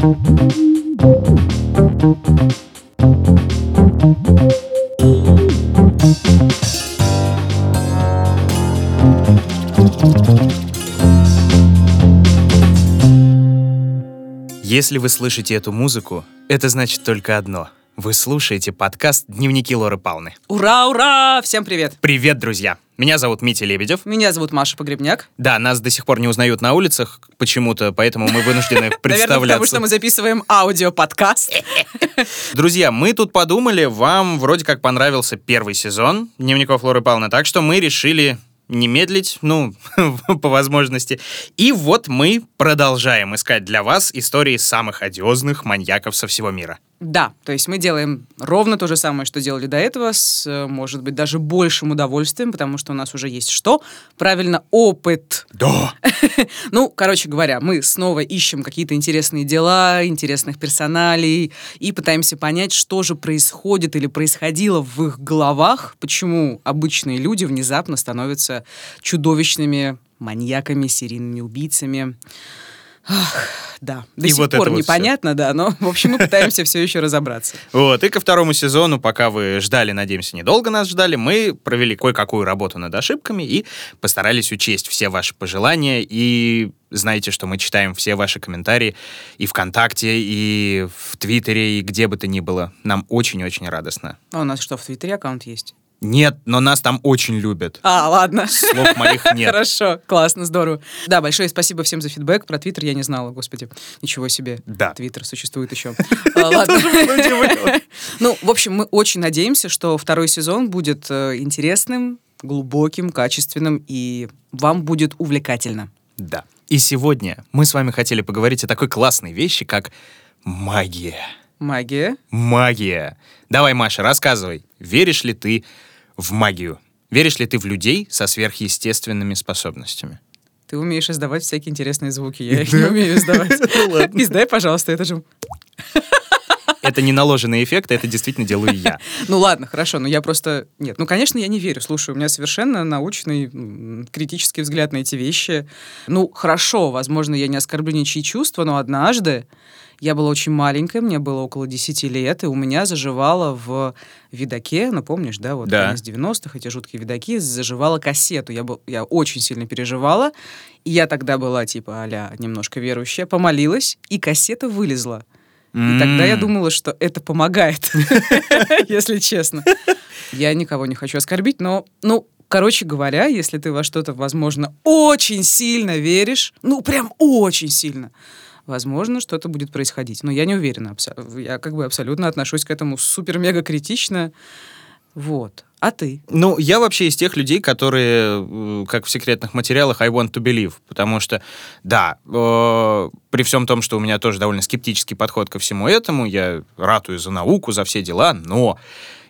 Если вы слышите эту музыку, это значит только одно. Вы слушаете подкаст «Дневники Лоры Палны». Ура, ура! Всем привет! Привет, друзья! Меня зовут Митя Лебедев. Меня зовут Маша Погребняк. Да, нас до сих пор не узнают на улицах почему-то, поэтому мы вынуждены представляться. Наверное, потому что мы записываем аудиоподкаст. Друзья, мы тут подумали, вам вроде как понравился первый сезон «Дневников Лоры Павловны», так что мы решили не медлить, ну, по возможности. И вот мы продолжаем искать для вас истории самых одиозных маньяков со всего мира. Да, то есть мы делаем ровно то же самое, что делали до этого, с, может быть, даже большим удовольствием, потому что у нас уже есть что? Правильно, опыт. Да. ну, короче говоря, мы снова ищем какие-то интересные дела, интересных персоналей и пытаемся понять, что же происходит или происходило в их головах, почему обычные люди внезапно становятся чудовищными маньяками, серийными убийцами. Ах, да, до И сих вот пор вот непонятно, да, но, в общем, мы пытаемся все еще разобраться. Вот, и ко второму сезону, пока вы ждали, надеемся, недолго нас ждали, мы провели кое-какую работу над ошибками и постарались учесть все ваши пожелания. И знаете, что мы читаем все ваши комментарии и ВКонтакте, и в Твиттере, и где бы то ни было. Нам очень-очень радостно. А у нас что, в Твиттере аккаунт есть? Нет, но нас там очень любят. А, ладно. Слов моих нет. Хорошо, классно, здорово. Да, большое спасибо всем за фидбэк. Про Твиттер я не знала, господи. Ничего себе. Да. Твиттер существует еще. А, Ладно. Ну, в общем, мы очень надеемся, что второй сезон будет э, интересным, глубоким, качественным, и вам будет увлекательно. Да. И сегодня мы с вами хотели поговорить о такой классной вещи, как магия. Магия. Магия. Давай, Маша, рассказывай. Веришь ли ты в магию? Веришь ли ты в людей со сверхъестественными способностями? Ты умеешь издавать всякие интересные звуки, я их не умею издавать. Издай, пожалуйста, это же... Это не наложенный эффект, это действительно делаю я. Ну ладно, хорошо, но я просто... Нет, ну, конечно, я не верю. Слушай, у меня совершенно научный, критический взгляд на эти вещи. Ну, хорошо, возможно, я не оскорблю ничьи чувства, но однажды я была очень маленькая, мне было около 10 лет, и у меня заживало в видаке, ну, помнишь, да, вот Да. конец 90-х, эти жуткие видаки, заживала кассету. Я, был, я очень сильно переживала, и я тогда была, типа, а немножко верующая, помолилась, и кассета вылезла. И тогда я думала, что это помогает, если честно. Я никого не хочу оскорбить, но, ну, короче говоря, если ты во что-то, возможно, очень сильно веришь, ну, прям очень сильно, возможно, что-то будет происходить. Но я не уверена. Я как бы абсолютно отношусь к этому супер-мега критично. Вот. А ты? Ну, я вообще из тех людей, которые, э, как в секретных материалах, I want to believe. Потому что, да, э, при всем том, что у меня тоже довольно скептический подход ко всему этому, я ратую за науку, за все дела, но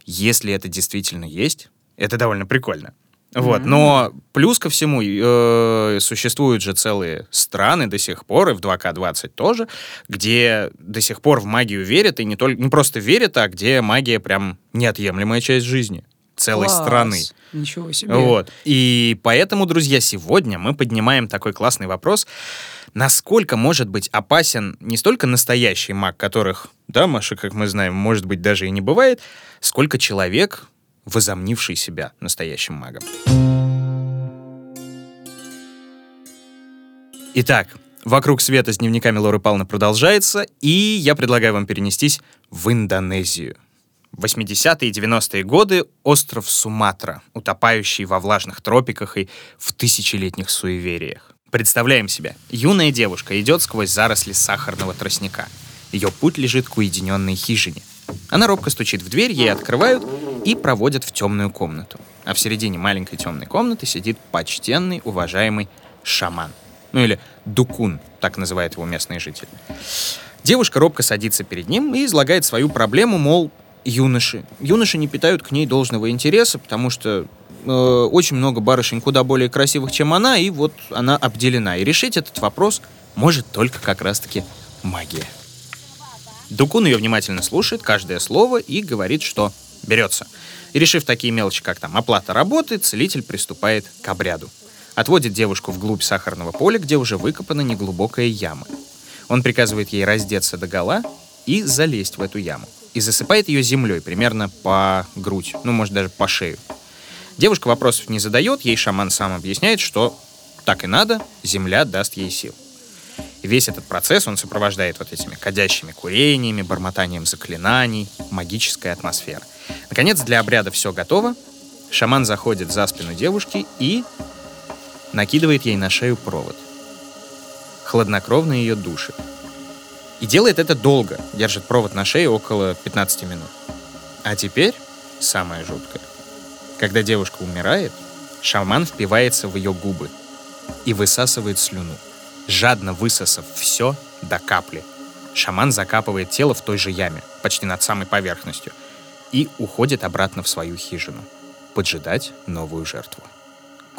если это действительно есть, это довольно прикольно. Вот, но плюс ко всему, э, существуют же целые страны до сих пор, и в 2К20 тоже, где до сих пор в магию верят, и не, только, не просто верят, а где магия прям неотъемлемая часть жизни целой Класс. страны. Ничего себе. Вот. И поэтому, друзья, сегодня мы поднимаем такой классный вопрос. Насколько может быть опасен не столько настоящий маг, которых, да, Маша, как мы знаем, может быть, даже и не бывает, сколько человек, возомнивший себя настоящим магом. Итак, «Вокруг света» с дневниками Лоры Павловны продолжается, и я предлагаю вам перенестись в Индонезию. 80-е и 90-е годы остров Суматра, утопающий во влажных тропиках и в тысячелетних суевериях. Представляем себе, юная девушка идет сквозь заросли сахарного тростника. Ее путь лежит к уединенной хижине. Она робко стучит в дверь, ей открывают и проводят в темную комнату. А в середине маленькой темной комнаты сидит почтенный, уважаемый шаман. Ну или дукун, так называют его местные жители. Девушка робко садится перед ним и излагает свою проблему, мол, юноши. Юноши не питают к ней должного интереса, потому что э, очень много барышень куда более красивых, чем она, и вот она обделена. И решить этот вопрос может только как раз-таки магия. Дукун ее внимательно слушает, каждое слово, и говорит, что берется. И решив такие мелочи, как там оплата работы, целитель приступает к обряду. Отводит девушку вглубь сахарного поля, где уже выкопана неглубокая яма. Он приказывает ей раздеться до гола и залезть в эту яму. И засыпает ее землей примерно по грудь, ну, может, даже по шею. Девушка вопросов не задает, ей шаман сам объясняет, что так и надо, земля даст ей сил. И весь этот процесс он сопровождает вот этими кадящими курениями, бормотанием заклинаний, магической атмосферой. Наконец, для обряда все готово. Шаман заходит за спину девушки и накидывает ей на шею провод. Хладнокровно ее душит. И делает это долго, держит провод на шее около 15 минут. А теперь самое жуткое. Когда девушка умирает, шаман впивается в ее губы и высасывает слюну жадно высосав все до капли. Шаман закапывает тело в той же яме, почти над самой поверхностью, и уходит обратно в свою хижину, поджидать новую жертву.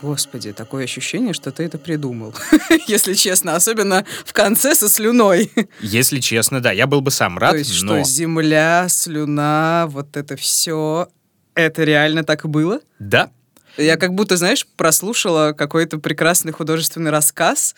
Господи, такое ощущение, что ты это придумал. Если честно, особенно в конце со слюной. Если честно, да, я был бы сам рад, То есть но... что, земля, слюна, вот это все, это реально так и было? Да. Я как будто, знаешь, прослушала какой-то прекрасный художественный рассказ,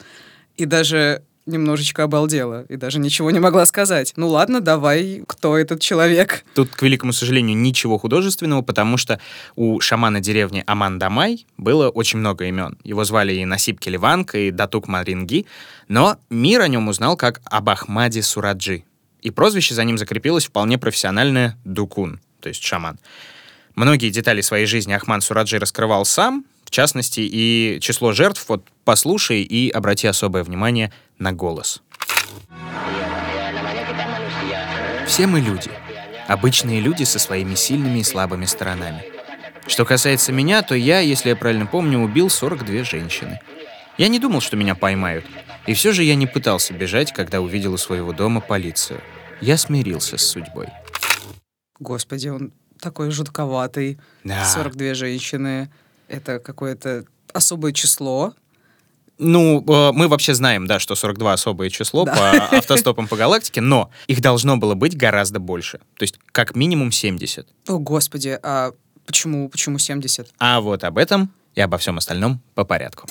и даже немножечко обалдела и даже ничего не могла сказать. Ну ладно, давай, кто этот человек? Тут, к великому сожалению, ничего художественного, потому что у шамана деревни Амандамай было очень много имен. Его звали и Насип Келеванг, и Датук Маринги, но мир о нем узнал как Абахмади Сураджи. И прозвище за ним закрепилось вполне профессиональное Дукун, то есть шаман. Многие детали своей жизни Ахман Сураджи раскрывал сам, частности, и число жертв, вот послушай и обрати особое внимание на голос. Все мы люди. Обычные люди со своими сильными и слабыми сторонами. Что касается меня, то я, если я правильно помню, убил 42 женщины. Я не думал, что меня поймают. И все же я не пытался бежать, когда увидел у своего дома полицию. Я смирился с судьбой. Господи, он такой жутковатый. Да. 42 женщины это какое-то особое число. Ну, э, мы вообще знаем, да, что 42 особое число да. по автостопам по галактике, но их должно было быть гораздо больше. То есть как минимум 70. О, господи, а почему, почему 70? А вот об этом и обо всем остальном по порядку.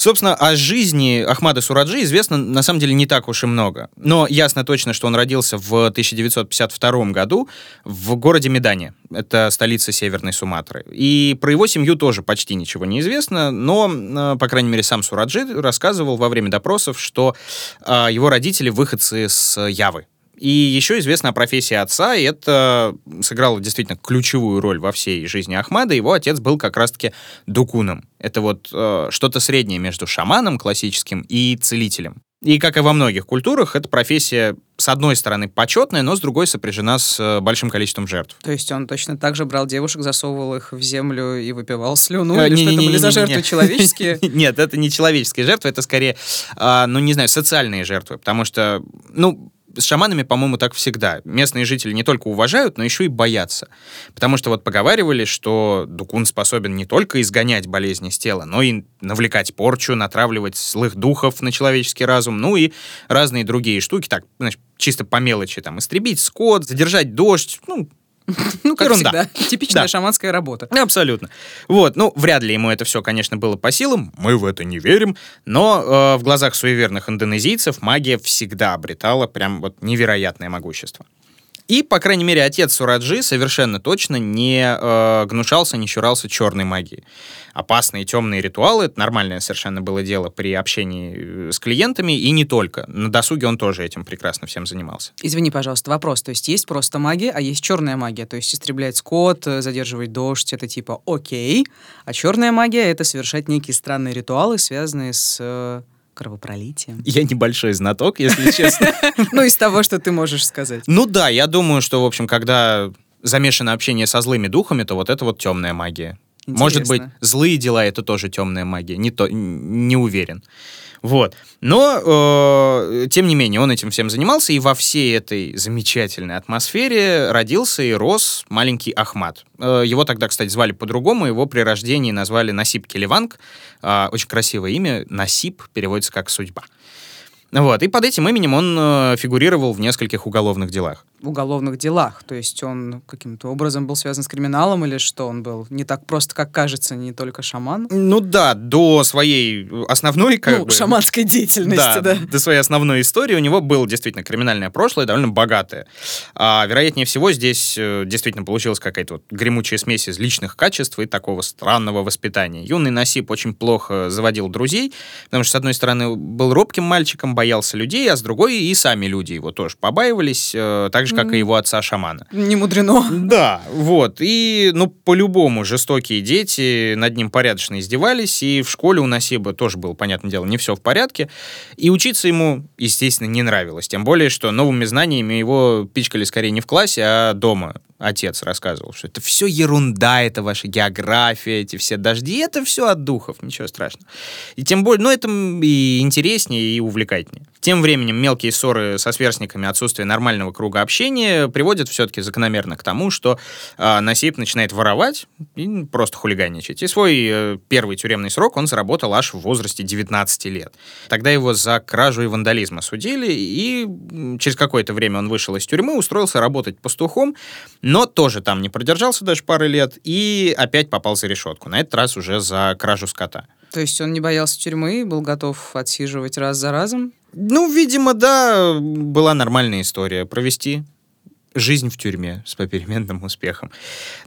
Собственно, о жизни Ахмада Сураджи известно на самом деле не так уж и много. Но ясно точно, что он родился в 1952 году в городе Медане. Это столица Северной Суматры. И про его семью тоже почти ничего не известно, но, э, по крайней мере, сам Сураджи рассказывал во время допросов, что э, его родители выходцы с Явы, и еще известна о профессии отца, и это сыграло действительно ключевую роль во всей жизни Ахмада. Его отец был как раз-таки дукуном. Это вот э, что-то среднее между шаманом классическим и целителем. И, как и во многих культурах, эта профессия, с одной стороны, почетная, но с другой сопряжена с э, большим количеством жертв. То есть он точно так же брал девушек, засовывал их в землю и выпивал слюну? А, или не, что не, это были за жертвы человеческие? Нет, это не человеческие жертвы, это скорее, а, ну, не знаю, социальные жертвы. Потому что, ну, с шаманами, по-моему, так всегда. Местные жители не только уважают, но еще и боятся. Потому что вот поговаривали, что Дукун способен не только изгонять болезни с тела, но и навлекать порчу, натравливать злых духов на человеческий разум, ну и разные другие штуки, так, значит, чисто по мелочи, там, истребить скот, задержать дождь, ну, ну, как Ерунда. всегда. Типичная да. шаманская работа. Абсолютно. Вот, ну, вряд ли ему это все, конечно, было по силам, мы в это не верим, но э, в глазах суеверных индонезийцев магия всегда обретала прям вот невероятное могущество. И, по крайней мере, отец Сураджи совершенно точно не э, гнушался, не чурался черной магии. Опасные темные ритуалы — это нормальное совершенно было дело при общении э, с клиентами, и не только. На досуге он тоже этим прекрасно всем занимался. Извини, пожалуйста, вопрос. То есть есть просто магия, а есть черная магия. То есть истреблять скот, э, задерживать дождь — это типа окей. А черная магия — это совершать некие странные ритуалы, связанные с э, кровопролитием? Я небольшой знаток, если честно. Ну, из того, что ты можешь сказать. Ну да, я думаю, что, в общем, когда замешано общение со злыми духами, то вот это вот темная магия. Может быть, злые дела это тоже темная магия. Не, то, не уверен. Вот. Но, э, тем не менее, он этим всем занимался, и во всей этой замечательной атмосфере родился и рос маленький Ахмат. Э, его тогда, кстати, звали по-другому, его при рождении назвали Насип Келеванг. Э, очень красивое имя. Насип переводится как «судьба». Вот. И под этим именем он э, фигурировал в нескольких уголовных делах. Уголовных делах. То есть он каким-то образом был связан с криминалом или что он был? Не так просто, как кажется, не только шаман. Ну да, до своей основной как ну, бы... шаманской деятельности, да. До своей основной истории у него было действительно криминальное прошлое, довольно богатое. А, вероятнее всего, здесь э, действительно получилась какая-то вот гремучая смесь из личных качеств и такого странного воспитания. Юный Насип очень плохо заводил друзей, потому что, с одной стороны, был робким мальчиком, боялся людей, а с другой и сами люди его тоже побаивались, э, же, как и его отца-шамана. Не мудрено. Да, вот. И, ну, по-любому, жестокие дети над ним порядочно издевались, и в школе у Насиба тоже было, понятное дело, не все в порядке. И учиться ему, естественно, не нравилось. Тем более, что новыми знаниями его пичкали скорее не в классе, а дома отец рассказывал, что это все ерунда, это ваша география, эти все дожди, это все от духов, ничего страшного. И тем более, ну, это и интереснее, и увлекательнее. Тем временем мелкие ссоры со сверстниками, отсутствие нормального круга общения приводят все-таки закономерно к тому, что э, Насип начинает воровать и просто хулиганничать. И свой э, первый тюремный срок он заработал аж в возрасте 19 лет. Тогда его за кражу и вандализм осудили, и через какое-то время он вышел из тюрьмы, устроился работать пастухом, но тоже там не продержался даже пары лет и опять попал за решетку. На этот раз уже за кражу скота. То есть он не боялся тюрьмы был готов отсиживать раз за разом? Ну, видимо, да, была нормальная история. Провести жизнь в тюрьме с попеременным успехом.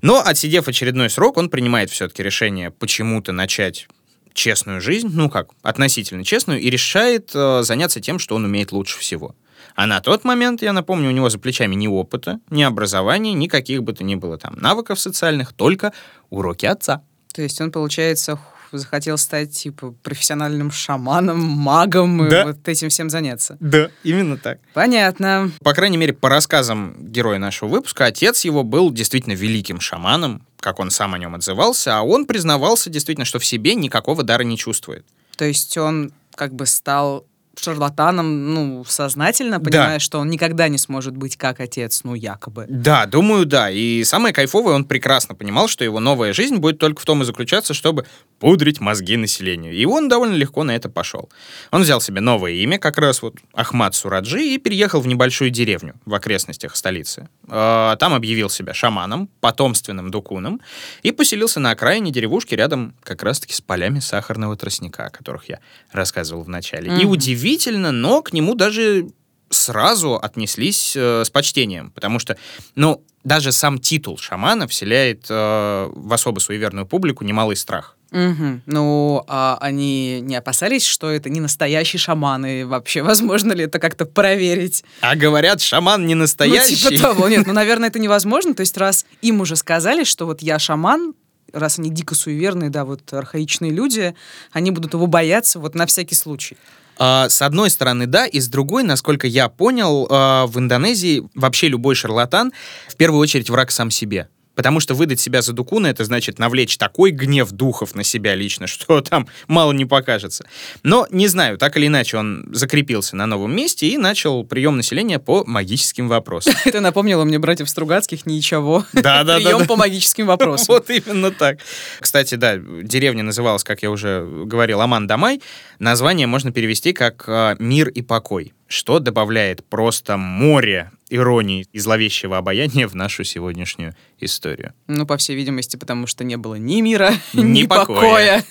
Но, отсидев очередной срок, он принимает все-таки решение почему-то начать честную жизнь, ну как, относительно честную, и решает э, заняться тем, что он умеет лучше всего. А на тот момент, я напомню, у него за плечами ни опыта, ни образования, никаких бы то ни было там навыков социальных, только уроки отца. То есть он, получается, захотел стать, типа, профессиональным шаманом, магом Да. и вот этим всем заняться. Да, именно так. Понятно. По крайней мере, по рассказам героя нашего выпуска, отец его был действительно великим шаманом, как он сам о нем отзывался, а он признавался действительно, что в себе никакого дара не чувствует. То есть он как бы стал шарлатаном, ну, сознательно, понимая, что он никогда не сможет быть как отец, ну, якобы. Да, думаю, да. И самое кайфовое, он прекрасно понимал, что его новая жизнь будет только в том и заключаться, чтобы пудрить мозги населению. И он довольно легко на это пошел. Он взял себе новое имя, как раз вот Ахмад Сураджи, и переехал в небольшую деревню в окрестностях столицы. Э, Там объявил себя шаманом, потомственным дукуном, и поселился на окраине деревушки рядом как раз-таки с полями сахарного тростника, о которых я рассказывал в начале. И Мгм. Удивительно, но к нему даже сразу отнеслись э, с почтением, потому что, ну, даже сам титул шамана вселяет э, в особо суеверную публику немалый страх. Мгм. Ну, а они не опасались, что это не настоящий шаман, и вообще, возможно ли это как-то проверить? А говорят, шаман не настоящий. Ну, типа того. Нет, ну, наверное, это невозможно. То есть, раз им уже сказали, что вот я шаман, раз они дико суеверные, да, вот архаичные люди, они будут его бояться вот на всякий случай. А, с одной стороны, да, и с другой, насколько я понял, а, в Индонезии вообще любой шарлатан в первую очередь враг сам себе. Потому что выдать себя за дукуна, это значит навлечь такой гнев духов на себя лично, что там мало не покажется. Но, не знаю, так или иначе, он закрепился на новом месте и начал прием населения по магическим вопросам. Это напомнило мне братьев Стругацких ничего. Да-да-да. Прием по магическим вопросам. Вот именно так. Кстати, да, деревня называлась, как я уже говорил, Аман-Дамай. Название можно перевести как э, «Мир и покой», что добавляет просто море иронии и зловещего обаяния в нашу сегодняшнюю историю. Ну, по всей видимости, потому что не было ни мира, Ни ни покоя. покоя.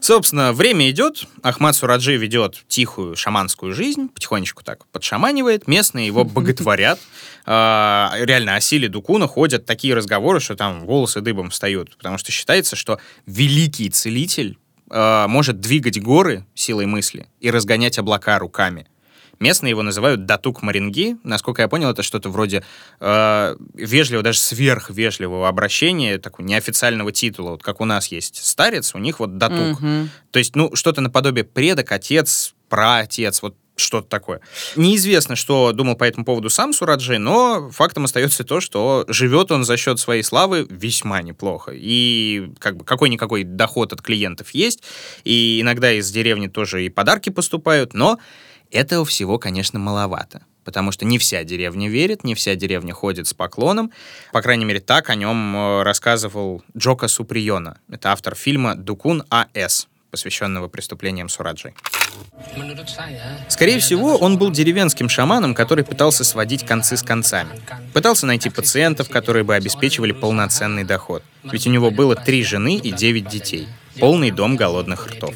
Собственно, время идет, Ахмад Сураджи ведет тихую шаманскую жизнь, потихонечку так подшаманивает, местные его боготворят. А, Реально о силе Дукуна ходят такие разговоры, что там волосы дыбом встают, потому что считается, что великий целитель а, может двигать горы силой мысли и разгонять облака руками. Местные его называют датук маринги. Насколько я понял, это что-то вроде э, вежливого, даже сверхвежливого обращения, такого неофициального титула. Вот как у нас есть старец, у них вот датук. Мгм. То есть, ну, что-то наподобие предок, отец, праотец, вот что-то такое. Неизвестно, что думал по этому поводу сам Сураджи, но фактом остается то, что живет он за счет своей славы весьма неплохо. И как бы какой-никакой доход от клиентов есть, и иногда из деревни тоже и подарки поступают, но этого всего, конечно, маловато. Потому что не вся деревня верит, не вся деревня ходит с поклоном. По крайней мере, так о нем э, рассказывал Джока Суприона. Это автор фильма «Дукун А.С.» посвященного преступлениям Сураджи. Скорее всего, он был деревенским шаманом, который пытался сводить концы с концами. Пытался найти пациентов, которые бы обеспечивали полноценный доход. Ведь у него было три жены и девять детей. Полный дом голодных ртов.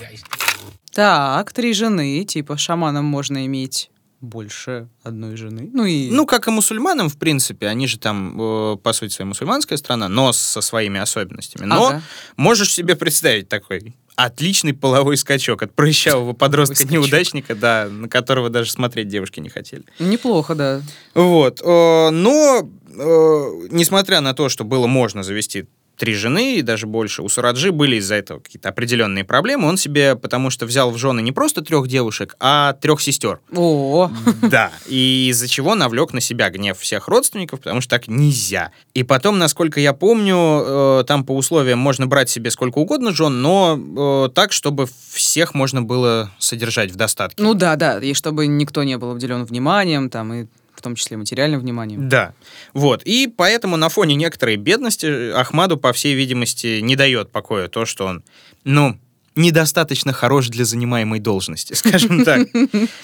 Так, три жены, типа шаманом можно иметь больше одной жены. Ну и... Ну, как и мусульманам, в принципе, они же там, э, по сути, своя мусульманская страна, но со своими особенностями. Но Ага. можешь себе представить такой отличный половой скачок от прыщавого подростка-неудачника, да, на которого даже смотреть девушки не хотели. Неплохо, да. Вот. э, Но, э, несмотря на то, что было можно завести три жены и даже больше, у Сураджи были из-за этого какие-то определенные проблемы. Он себе, потому что взял в жены не просто трех девушек, а трех сестер. О, Да, и из-за чего навлек на себя гнев всех родственников, потому что так нельзя. И потом, насколько я помню, э, там по условиям можно брать себе сколько угодно жен, но э, так, чтобы всех можно было содержать в достатке. ну да, да, и чтобы никто не был обделен вниманием, там, и в том числе материальным вниманием. Да, вот. И поэтому на фоне некоторой бедности Ахмаду, по всей видимости, не дает покоя то, что он, ну, недостаточно хорош для занимаемой должности, скажем так.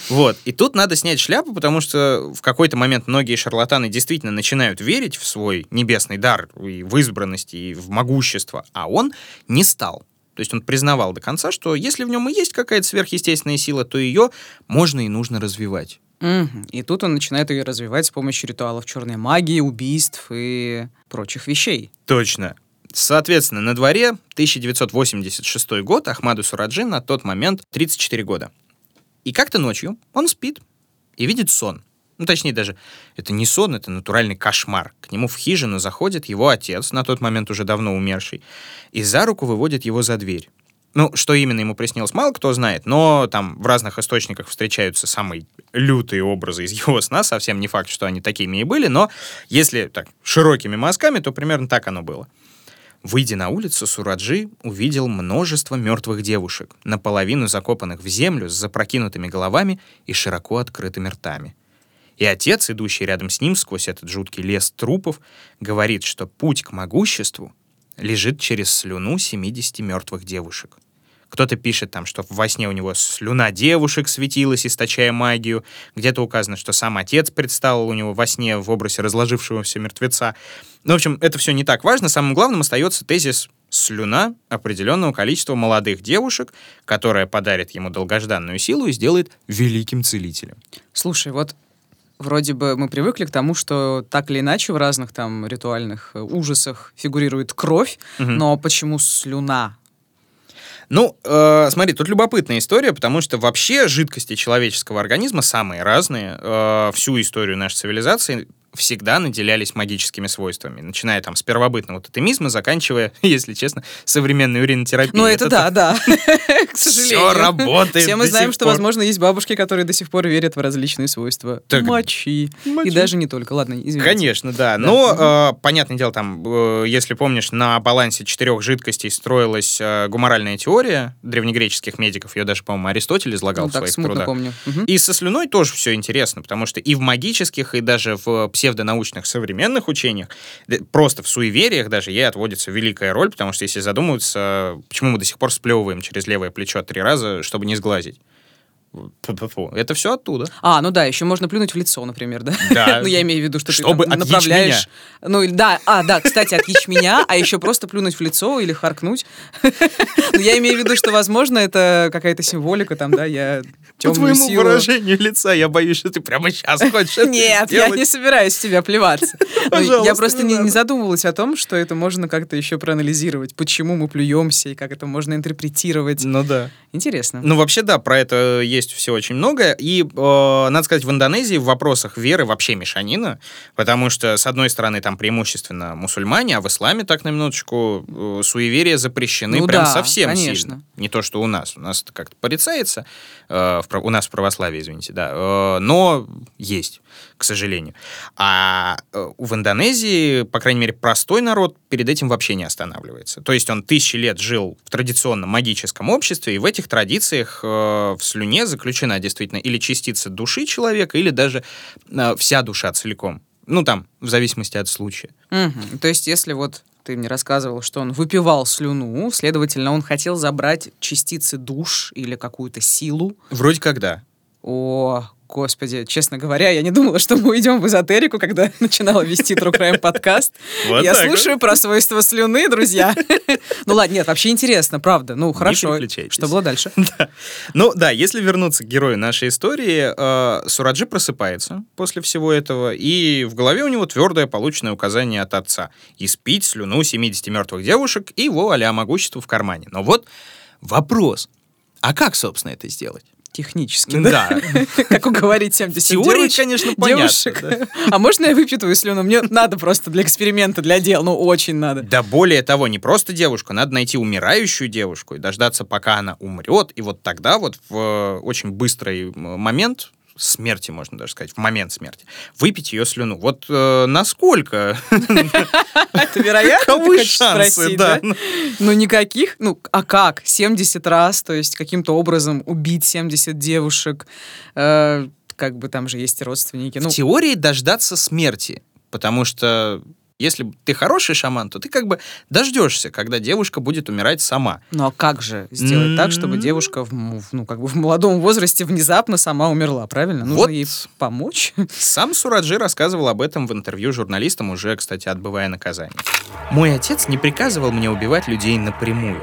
Вот. И тут надо снять шляпу, потому что в какой-то момент многие шарлатаны действительно начинают верить в свой небесный дар и в избранность, и в могущество, а он не стал. То есть он признавал до конца, что если в нем и есть какая-то сверхъестественная сила, то ее можно и нужно развивать. И тут он начинает ее развивать с помощью ритуалов черной магии, убийств и прочих вещей. Точно. Соответственно, на дворе 1986 год Ахмаду Сураджи на тот момент 34 года. И как-то ночью он спит и видит сон. Ну, точнее, даже это не сон, это натуральный кошмар. К нему в хижину заходит его отец, на тот момент уже давно умерший, и за руку выводит его за дверь. Ну, что именно ему приснилось, мало кто знает, но там в разных источниках встречаются самые лютые образы из его сна. Совсем не факт, что они такими и были, но если так широкими мазками, то примерно так оно было. Выйдя на улицу, Сураджи увидел множество мертвых девушек, наполовину закопанных в землю с запрокинутыми головами и широко открытыми ртами. И отец, идущий рядом с ним сквозь этот жуткий лес трупов, говорит, что путь к могуществу лежит через слюну 70 мертвых девушек. Кто-то пишет там, что во сне у него слюна девушек светилась, источая магию. Где-то указано, что сам отец предстал у него во сне в образе разложившегося мертвеца. Ну, в общем, это все не так важно. Самым главным остается тезис слюна определенного количества молодых девушек, которая подарит ему долгожданную силу и сделает великим целителем. Слушай, вот вроде бы мы привыкли к тому, что так или иначе в разных там ритуальных э, ужасах фигурирует кровь, Мгм. но почему слюна? Ну, э, смотри, тут любопытная история, потому что вообще жидкости человеческого организма самые разные. Э, всю историю нашей цивилизации всегда наделялись магическими свойствами, начиная там с первобытного тотемизма, заканчивая, если честно, современной уринотерапией. Ну, это да, да. К Все сожалению. работает Все мы знаем, что, возможно, есть бабушки, которые до сих пор верят в различные свойства мочи. И даже не только. Ладно, извините. Конечно, да. Но, э, понятное дело, там, э, если помнишь, на балансе четырех жидкостей строилась э, гуморальная теория древнегреческих медиков. Ее даже, по-моему, Аристотель излагал Ну, в своих трудах. помню. И со слюной тоже все интересно, потому что и в магических, и даже в псевдонаучных современных учениях, просто в суевериях даже ей отводится великая роль, потому что если задумываться, почему мы до сих пор сплевываем через левое плечо три раза, чтобы не сглазить. Это все оттуда. А, ну да, еще можно плюнуть в лицо, например, да? Да. Ну, я имею в виду, что Чтобы ты там направляешь... Ну, или- да, а, да, кстати, от ячменя, а еще просто плюнуть в лицо или харкнуть. Ну, я имею в виду, что, возможно, это какая-то символика, там, да, я По темную твоему силу... выражению лица я боюсь, что ты прямо сейчас хочешь Нет, я не собираюсь тебя плеваться. Ну, Я просто не не задумывалась о том, что это можно как-то еще проанализировать, почему мы плюемся и как это можно интерпретировать. Ну да. Интересно. Ну, вообще, да, про это есть все очень много. И, э, надо сказать, в Индонезии в вопросах веры вообще мешанина, потому что, с одной стороны, там преимущественно мусульмане, а в исламе, так на минуточку, э, суеверия запрещены Ну прям да, совсем конечно. сильно. Не то, что у нас. У нас это как-то порицается, э, в у нас в православии, извините, да, э, но есть, к сожалению. А э, в Индонезии, по крайней мере, простой народ перед этим вообще не останавливается. То есть он тысячи лет жил в традиционном магическом обществе, и в этих традициях э, в слюне заключена действительно или частица души человека, или даже э, вся душа целиком. Ну, там, в зависимости от случая. Мгм. То есть, если вот ты мне рассказывал, что он выпивал слюну, следовательно, он хотел забрать частицы душ или какую-то силу. Вроде когда. О, Господи, честно говоря, я не думала, что мы уйдем в эзотерику, когда начинала вести True Crime подкаст. Вот я так вот. слушаю про свойства слюны, друзья. Ну ладно, нет, вообще интересно, правда. Ну хорошо. Что было дальше? Да. Ну да, если вернуться к герою нашей истории, э, Сураджи просыпается после всего этого, и в голове у него твердое полученное указание от отца — испить слюну 70 мертвых девушек и вуаля, могущество в кармане. Но вот вопрос, а как, собственно, это сделать? Технически, да? Да. Как уговорить 70 Теория, девочек- конечно, девушек. да. А можно я выпью твою слюну? Мне надо просто для эксперимента, для дел. Ну, очень надо. Да более того, не просто девушку, надо найти умирающую девушку и дождаться, пока она умрет, и вот тогда вот в э, очень быстрый момент смерти, можно даже сказать, в момент смерти, выпить ее слюну. Вот э, насколько? Это вероятно, ты хочешь спросить, да? Ну, никаких. Ну, а как? 70 раз, то есть каким-то образом убить 70 девушек. Э, как бы там же есть родственники. Ну, В теории дождаться смерти, потому что если ты хороший шаман, то ты как бы дождешься, когда девушка будет умирать сама. ну а как же сделать так, чтобы девушка в, ну, как бы в молодом возрасте внезапно сама умерла, правильно? Нужно Вот. ей помочь. Сам Сураджи рассказывал об этом в интервью журналистам, уже, кстати, отбывая наказание. «Мой отец не приказывал мне убивать людей напрямую.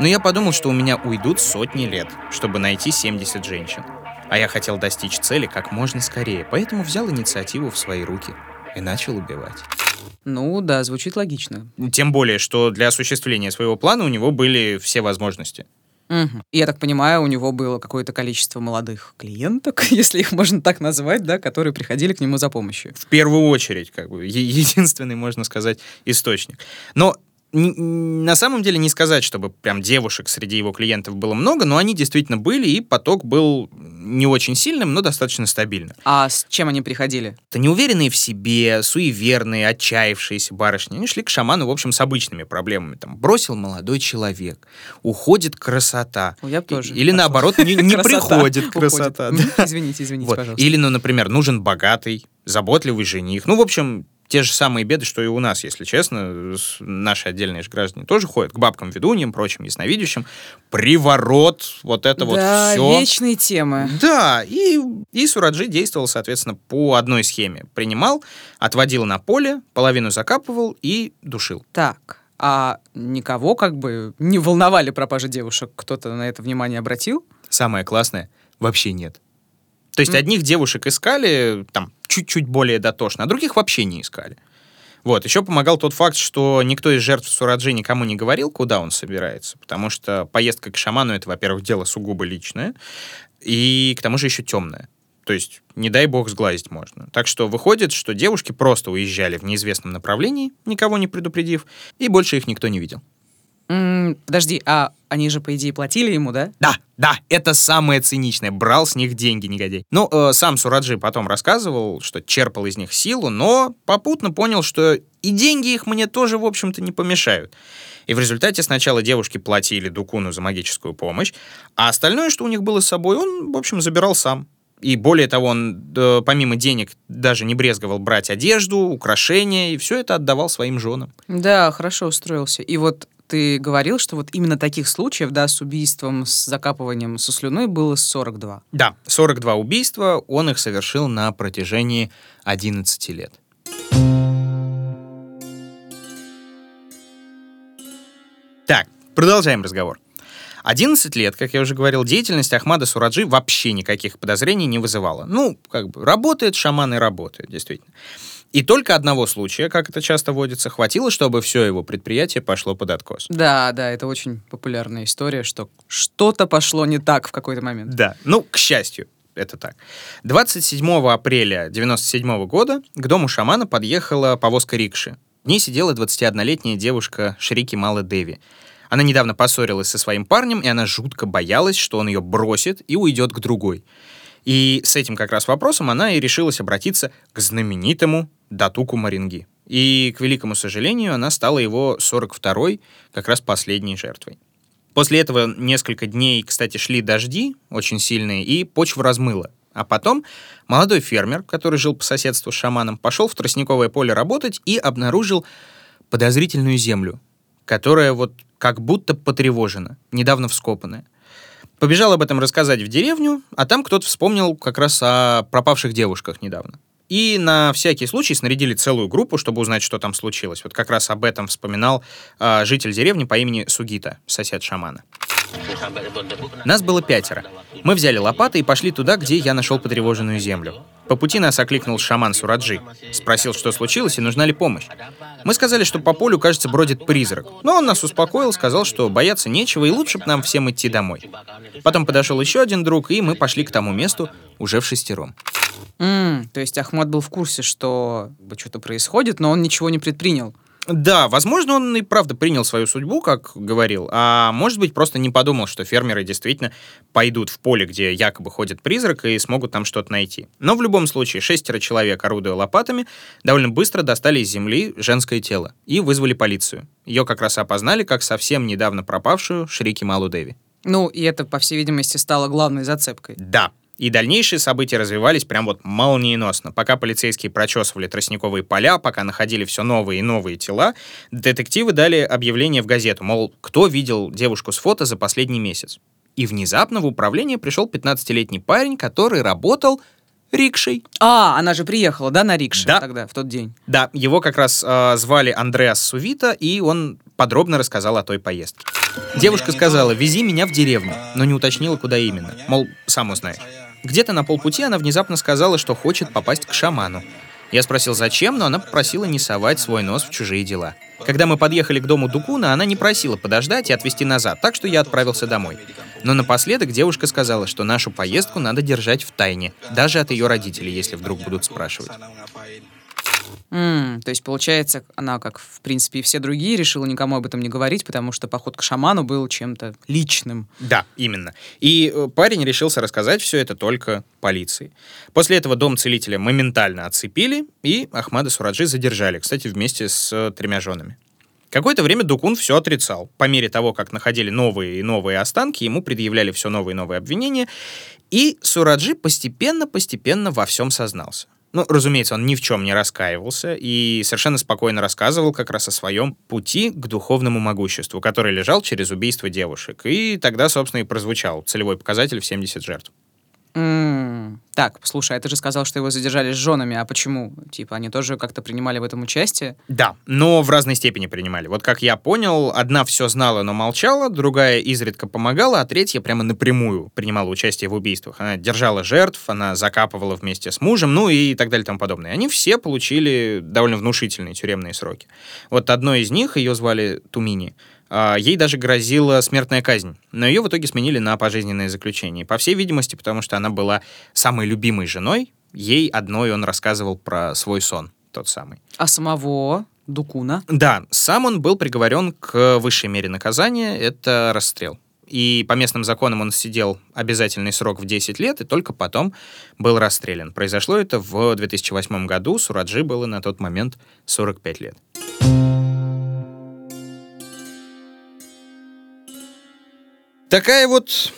Но я подумал, что у меня уйдут сотни лет, чтобы найти 70 женщин. А я хотел достичь цели как можно скорее, поэтому взял инициативу в свои руки и начал убивать. Ну да, звучит логично. Тем более, что для осуществления своего плана у него были все возможности. И Я так понимаю, у него было какое-то количество молодых клиенток, если их можно так назвать, да, которые приходили к нему за помощью. В первую очередь, как бы, е- единственный, можно сказать, источник. Но на самом деле не сказать, чтобы прям девушек среди его клиентов было много, но они действительно были, и поток был не очень сильным, но достаточно стабильным. А с чем они приходили? Это неуверенные в себе, суеверные, отчаявшиеся барышни. Они шли к шаману, в общем, с обычными проблемами. Там, бросил молодой человек, уходит красота. Я тоже Или пошла. наоборот, не, не приходит красота. Извините, извините, пожалуйста. Или, ну, например, нужен богатый, заботливый жених. Ну, в общем, те же самые беды, что и у нас, если честно. Наши отдельные же граждане тоже ходят к бабкам, ведуньям, прочим ясновидящим. Приворот, вот это вот да, все. вечные темы. Да, и, и Сураджи действовал, соответственно, по одной схеме. Принимал, отводил на поле, половину закапывал и душил. Так, а никого как бы не волновали пропажи девушек? Кто-то на это внимание обратил? Самое классное — вообще нет. То есть М. одних девушек искали там чуть-чуть более дотошно, а других вообще не искали. Вот, еще помогал тот факт, что никто из жертв Сураджи никому не говорил, куда он собирается, потому что поездка к шаману — это, во-первых, дело сугубо личное, и к тому же еще темное. То есть, не дай бог, сглазить можно. Так что выходит, что девушки просто уезжали в неизвестном направлении, никого не предупредив, и больше их никто не видел. М, подожди, а они же, по идее, платили ему, да? Да, да, это самое циничное. Брал с них деньги, негодяй. Ну, э, сам Сураджи потом рассказывал, что черпал из них силу, но попутно понял, что и деньги их мне тоже, в общем-то, не помешают. И в результате сначала девушки платили Дукуну за магическую помощь, а остальное, что у них было с собой, он, в общем, забирал сам. И более того, он э, помимо денег даже не брезговал брать одежду, украшения, и все это отдавал своим женам. Да, хорошо устроился. И вот ты говорил, что вот именно таких случаев, да, с убийством, с закапыванием со слюной было 42. Да, 42 убийства, он их совершил на протяжении 11 лет. Так, продолжаем разговор. 11 лет, как я уже говорил, деятельность Ахмада Сураджи вообще никаких подозрений не вызывала. Ну, как бы, работает шаман и работает, действительно. И только одного случая, как это часто водится, хватило, чтобы все его предприятие пошло под откос. Да, да, это очень популярная история, что что-то пошло не так в какой-то момент. Да, ну, к счастью, это так. 27 апреля 97 года к дому шамана подъехала повозка рикши. В ней сидела 21-летняя девушка Шрики Мала Деви. Она недавно поссорилась со своим парнем, и она жутко боялась, что он ее бросит и уйдет к другой. И с этим как раз вопросом она и решилась обратиться к знаменитому Датуку Маринги. И, к великому сожалению, она стала его 42-й, как раз последней жертвой. После этого несколько дней, кстати, шли дожди очень сильные, и почва размыла. А потом молодой фермер, который жил по соседству с шаманом, пошел в тростниковое поле работать и обнаружил подозрительную землю, которая вот как будто потревожена, недавно вскопанная. Побежал об этом рассказать в деревню, а там кто-то вспомнил как раз о пропавших девушках недавно. И на всякий случай снарядили целую группу, чтобы узнать, что там случилось. Вот как раз об этом вспоминал э, житель деревни по имени Сугита, сосед шамана. Нас было пятеро. Мы взяли лопаты и пошли туда, где я нашел потревоженную землю. По пути нас окликнул шаман Сураджи. Спросил, что случилось и нужна ли помощь. Мы сказали, что по полю, кажется, бродит призрак. Но он нас успокоил, сказал, что бояться нечего и лучше бы нам всем идти домой. Потом подошел еще один друг, и мы пошли к тому месту уже в шестером. М, то есть Ахмад был в курсе, что что-то происходит, но он ничего не предпринял. Да, возможно, он и правда принял свою судьбу, как говорил, а может быть, просто не подумал, что фермеры действительно пойдут в поле, где якобы ходит призрак, и смогут там что-то найти. Но в любом случае, шестеро человек, орудуя лопатами, довольно быстро достали из земли женское тело и вызвали полицию. Ее как раз опознали как совсем недавно пропавшую Шрики Малу Деви. Ну, и это, по всей видимости, стало главной зацепкой. Да, и дальнейшие события развивались прям вот молниеносно. Пока полицейские прочесывали тростниковые поля, пока находили все новые и новые тела, детективы дали объявление в газету, мол, кто видел девушку с фото за последний месяц. И внезапно в управление пришел 15-летний парень, который работал рикшей. А, она же приехала, да, на рикше Да. тогда, в тот день? Да, его как раз э, звали Андреас Сувита, и он подробно рассказал о той поездке. Девушка сказала, вези меня в деревню, но не уточнила, куда именно. Мол, сам узнаешь. Где-то на полпути она внезапно сказала, что хочет попасть к шаману. Я спросил, зачем, но она попросила не совать свой нос в чужие дела. Когда мы подъехали к дому Дукуна, она не просила подождать и отвезти назад, так что я отправился домой. Но напоследок девушка сказала, что нашу поездку надо держать в тайне, даже от ее родителей, если вдруг будут спрашивать. М, то есть, получается, она, как, в принципе, и все другие, решила никому об этом не говорить, потому что поход к шаману был чем-то личным. Да, именно. И э, парень решился рассказать все это только полиции. После этого дом целителя моментально оцепили, и Ахмада Сураджи задержали, кстати, вместе с э, тремя женами. Какое-то время Дукун все отрицал. По мере того, как находили новые и новые останки, ему предъявляли все новые и новые обвинения, и Сураджи постепенно-постепенно во всем сознался. Ну, разумеется, он ни в чем не раскаивался и совершенно спокойно рассказывал как раз о своем пути к духовному могуществу, который лежал через убийство девушек. И тогда, собственно, и прозвучал целевой показатель в 70 жертв. М, Так, слушай, а ты же сказал, что его задержали с женами, а почему? Типа, они тоже как-то принимали в этом участие? Да, но в разной степени принимали. Вот как я понял, одна все знала, но молчала, другая изредка помогала, а третья прямо напрямую принимала участие в убийствах. Она держала жертв, она закапывала вместе с мужем, ну и так далее и тому подобное. Они все получили довольно внушительные тюремные сроки. Вот одной из них, ее звали Тумини, ей даже грозила смертная казнь, но ее в итоге сменили на пожизненное заключение. По всей видимости, потому что она была самой любимой женой, ей одной он рассказывал про свой сон, тот самый. А самого Дукуна? Да, сам он был приговорен к высшей мере наказания, это расстрел. И по местным законам он сидел обязательный срок в 10 лет, и только потом был расстрелян. Произошло это в 2008 году, Сураджи было на тот момент 45 лет. Такая вот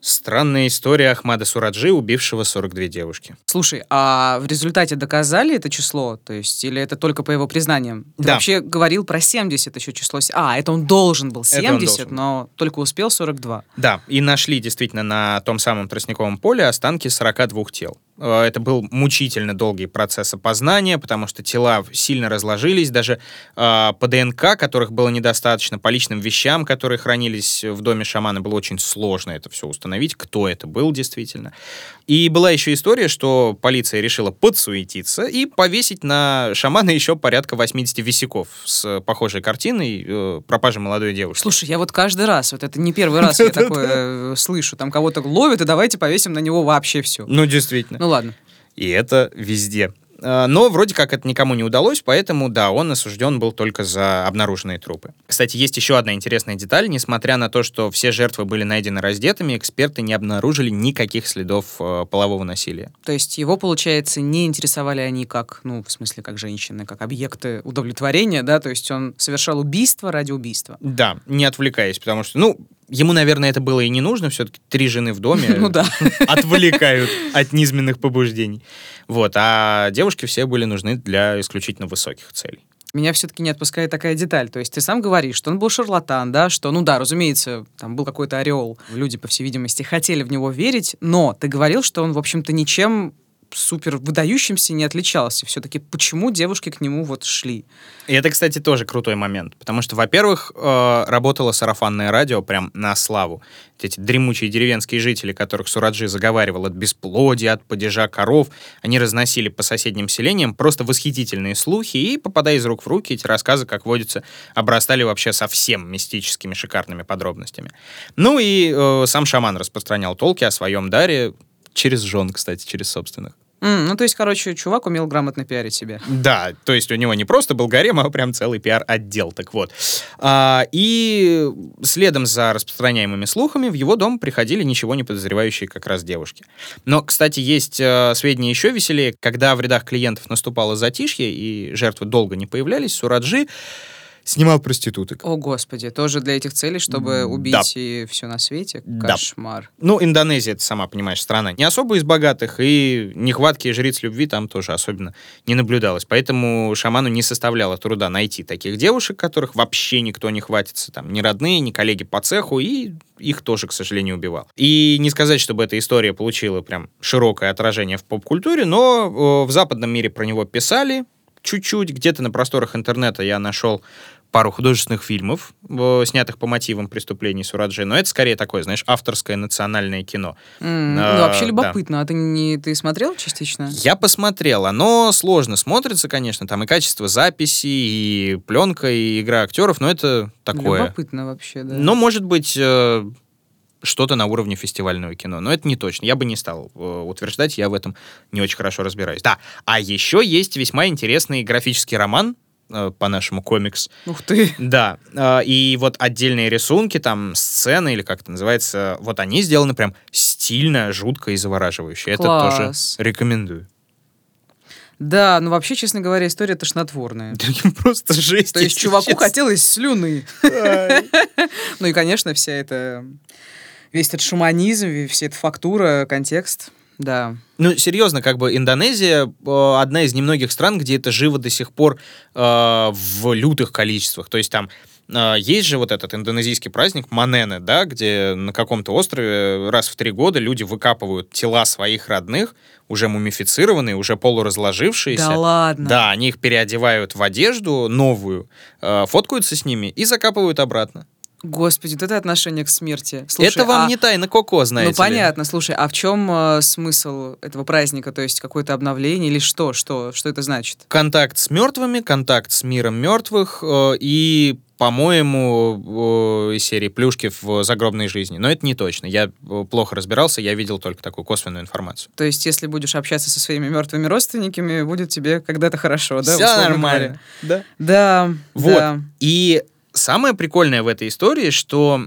странная история Ахмада Сураджи, убившего 42 девушки. Слушай, а в результате доказали это число? То есть, или это только по его признаниям? Ты Да. вообще говорил про 70 еще число. А, это он должен был Это он 70, должен. но только успел 42. Да, и нашли действительно на том самом тростниковом поле останки 42 тел. Э, Это был мучительно долгий процесс опознания, потому что тела сильно разложились, даже э, по ДНК, которых было недостаточно, по личным вещам, которые хранились в доме шамана, было очень сложно это все установить, кто это был действительно. И была еще история, что полиция решила подсуетиться и повесить на шамана еще порядка 80 висяков с похожей картиной э, пропажи молодой девушки. Слушай, я вот каждый раз, вот это не первый раз я такое э, слышу, там кого-то ловят, и давайте повесим на него вообще все. Ну, действительно. Ну ладно. И это везде. А, Но вроде как это никому не удалось, поэтому, да, он осужден был только за обнаруженные трупы. Кстати, есть еще одна интересная деталь. Несмотря на то, что все жертвы были найдены раздетыми, эксперты не обнаружили никаких следов э, полового насилия. То есть его, получается, не интересовали они как, ну, в смысле, как женщины, как объекты удовлетворения, да, то есть он совершал убийство ради убийства. Да, не отвлекаясь, потому что, ну, ему, наверное, это было и не нужно, все-таки три жены в доме Ну да. отвлекают от низменных побуждений. Вот, а девушки все были нужны для исключительно высоких целей. Меня все-таки не отпускает такая деталь. То есть ты сам говоришь, что он был шарлатан, да, что, ну да, разумеется, там был какой-то ореол. Люди, по всей видимости, хотели в него верить, но ты говорил, что он, в общем-то, ничем супер выдающимся не отличался. Все-таки почему девушки к нему вот шли? И это, кстати, тоже крутой момент, потому что, во-первых, э, работало сарафанное радио прям на славу. Эти дремучие деревенские жители, которых Сураджи заговаривал от бесплодия, от падежа коров, они разносили по соседним селениям просто восхитительные слухи, и, попадая из рук в руки, эти рассказы, как водится, обрастали вообще совсем мистическими шикарными подробностями. Ну и э, сам шаман распространял толки о своем даре, Через жен, кстати, через собственных. Mm, ну, то есть, короче, чувак умел грамотно пиарить себя. Да, то есть у него не просто был гарем, а прям целый пиар-отдел. Так вот. А, и следом за распространяемыми слухами в его дом приходили ничего не подозревающие как раз девушки. Но, кстати, есть э, сведения еще веселее. Когда в рядах клиентов наступало затишье и жертвы долго не появлялись, Сураджи снимал проституток. О, господи, тоже для этих целей, чтобы убить да. и все на свете? Кошмар. Да. Ну, Индонезия, это сама понимаешь, страна не особо из богатых, и нехватки жриц любви там тоже особенно не наблюдалось. Поэтому шаману не составляло труда найти таких девушек, которых вообще никто не хватится, там, ни родные, ни коллеги по цеху, и их тоже, к сожалению, убивал. И не сказать, чтобы эта история получила прям широкое отражение в поп-культуре, но э, в западном мире про него писали, чуть-чуть. Где-то на просторах интернета я нашел пару художественных фильмов, снятых по мотивам преступлений Сураджи, но это скорее такое, знаешь, авторское национальное кино. Mm, а, ну, вообще любопытно. Да. А ты не ты смотрел частично? Я посмотрел. Оно сложно смотрится, конечно, там и качество записи, и пленка, и игра актеров, но это такое. Любопытно вообще, да. Но, может быть, э, что-то на уровне фестивального кино. Но это не точно. Я бы не стал э, утверждать, я в этом не очень хорошо разбираюсь. Да, а еще есть весьма интересный графический роман Э, по-нашему комикс. Ух ты! Да. Э, и вот отдельные рисунки, там, сцены, или как это называется, вот они сделаны прям стильно, жутко и завораживающе. Класс. Это тоже рекомендую. Да, ну вообще, честно говоря, история тошнотворная. Просто жесть. То есть чуваку хотелось слюны. Ну и, конечно, вся эта... Весь этот шуманизм, вся эта фактура, контекст да. Ну, серьезно, как бы Индонезия э, одна из немногих стран, где это живо до сих пор э, в лютых количествах. То есть там э, есть же вот этот индонезийский праздник Манене, да, где на каком-то острове раз в три года люди выкапывают тела своих родных, уже мумифицированные, уже полуразложившиеся. Да ладно? Да, они их переодевают в одежду новую, э, фоткаются с ними и закапывают обратно. Господи, вот это отношение к смерти. Слушай, это вам а... не тайна Коко, знаете Ну, понятно. Ли? Слушай, а в чем э, смысл этого праздника? То есть какое-то обновление или что? Что, что это значит? Контакт с мертвыми, контакт с миром мертвых э, и по-моему, из серии плюшки в загробной жизни. Но это не точно. Я э, плохо разбирался, я видел только такую косвенную информацию. То есть, если будешь общаться со своими мертвыми родственниками, будет тебе когда-то хорошо, да? Все нормально. Да. Да. Вот. Да. И Самое прикольное в этой истории, что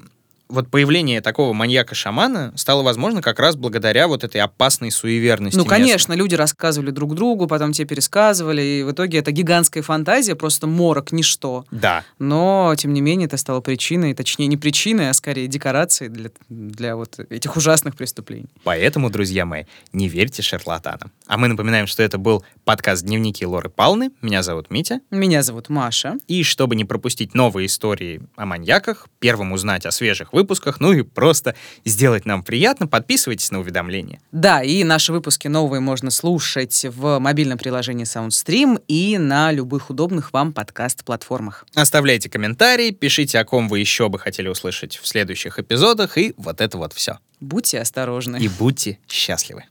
вот появление такого маньяка-шамана стало возможно как раз благодаря вот этой опасной суеверности. Ну, конечно, местных. люди рассказывали друг другу, потом те пересказывали, и в итоге это гигантская фантазия, просто морок, ничто. Да. Но, тем не менее, это стало причиной, точнее, не причиной, а скорее декорацией для, для вот этих ужасных преступлений. Поэтому, друзья мои, не верьте шарлатанам. А мы напоминаем, что это был подкаст «Дневники Лоры Палны». Меня зовут Митя. Меня зовут Маша. И чтобы не пропустить новые истории о маньяках, первым узнать о свежих выпусках, выпусках, ну и просто сделать нам приятно, подписывайтесь на уведомления. Да, и наши выпуски новые можно слушать в мобильном приложении SoundStream и на любых удобных вам подкаст-платформах. Оставляйте комментарии, пишите, о ком вы еще бы хотели услышать в следующих эпизодах, и вот это вот все. Будьте осторожны. И будьте счастливы.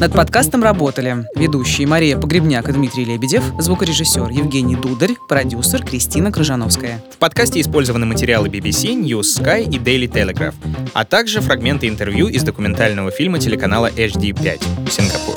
Над подкастом работали ведущие Мария Погребняк и Дмитрий Лебедев, звукорежиссер Евгений Дударь, продюсер Кристина Крыжановская. В подкасте использованы материалы BBC, News Sky и Daily Telegraph, а также фрагменты интервью из документального фильма телеканала HD5 Сингапур.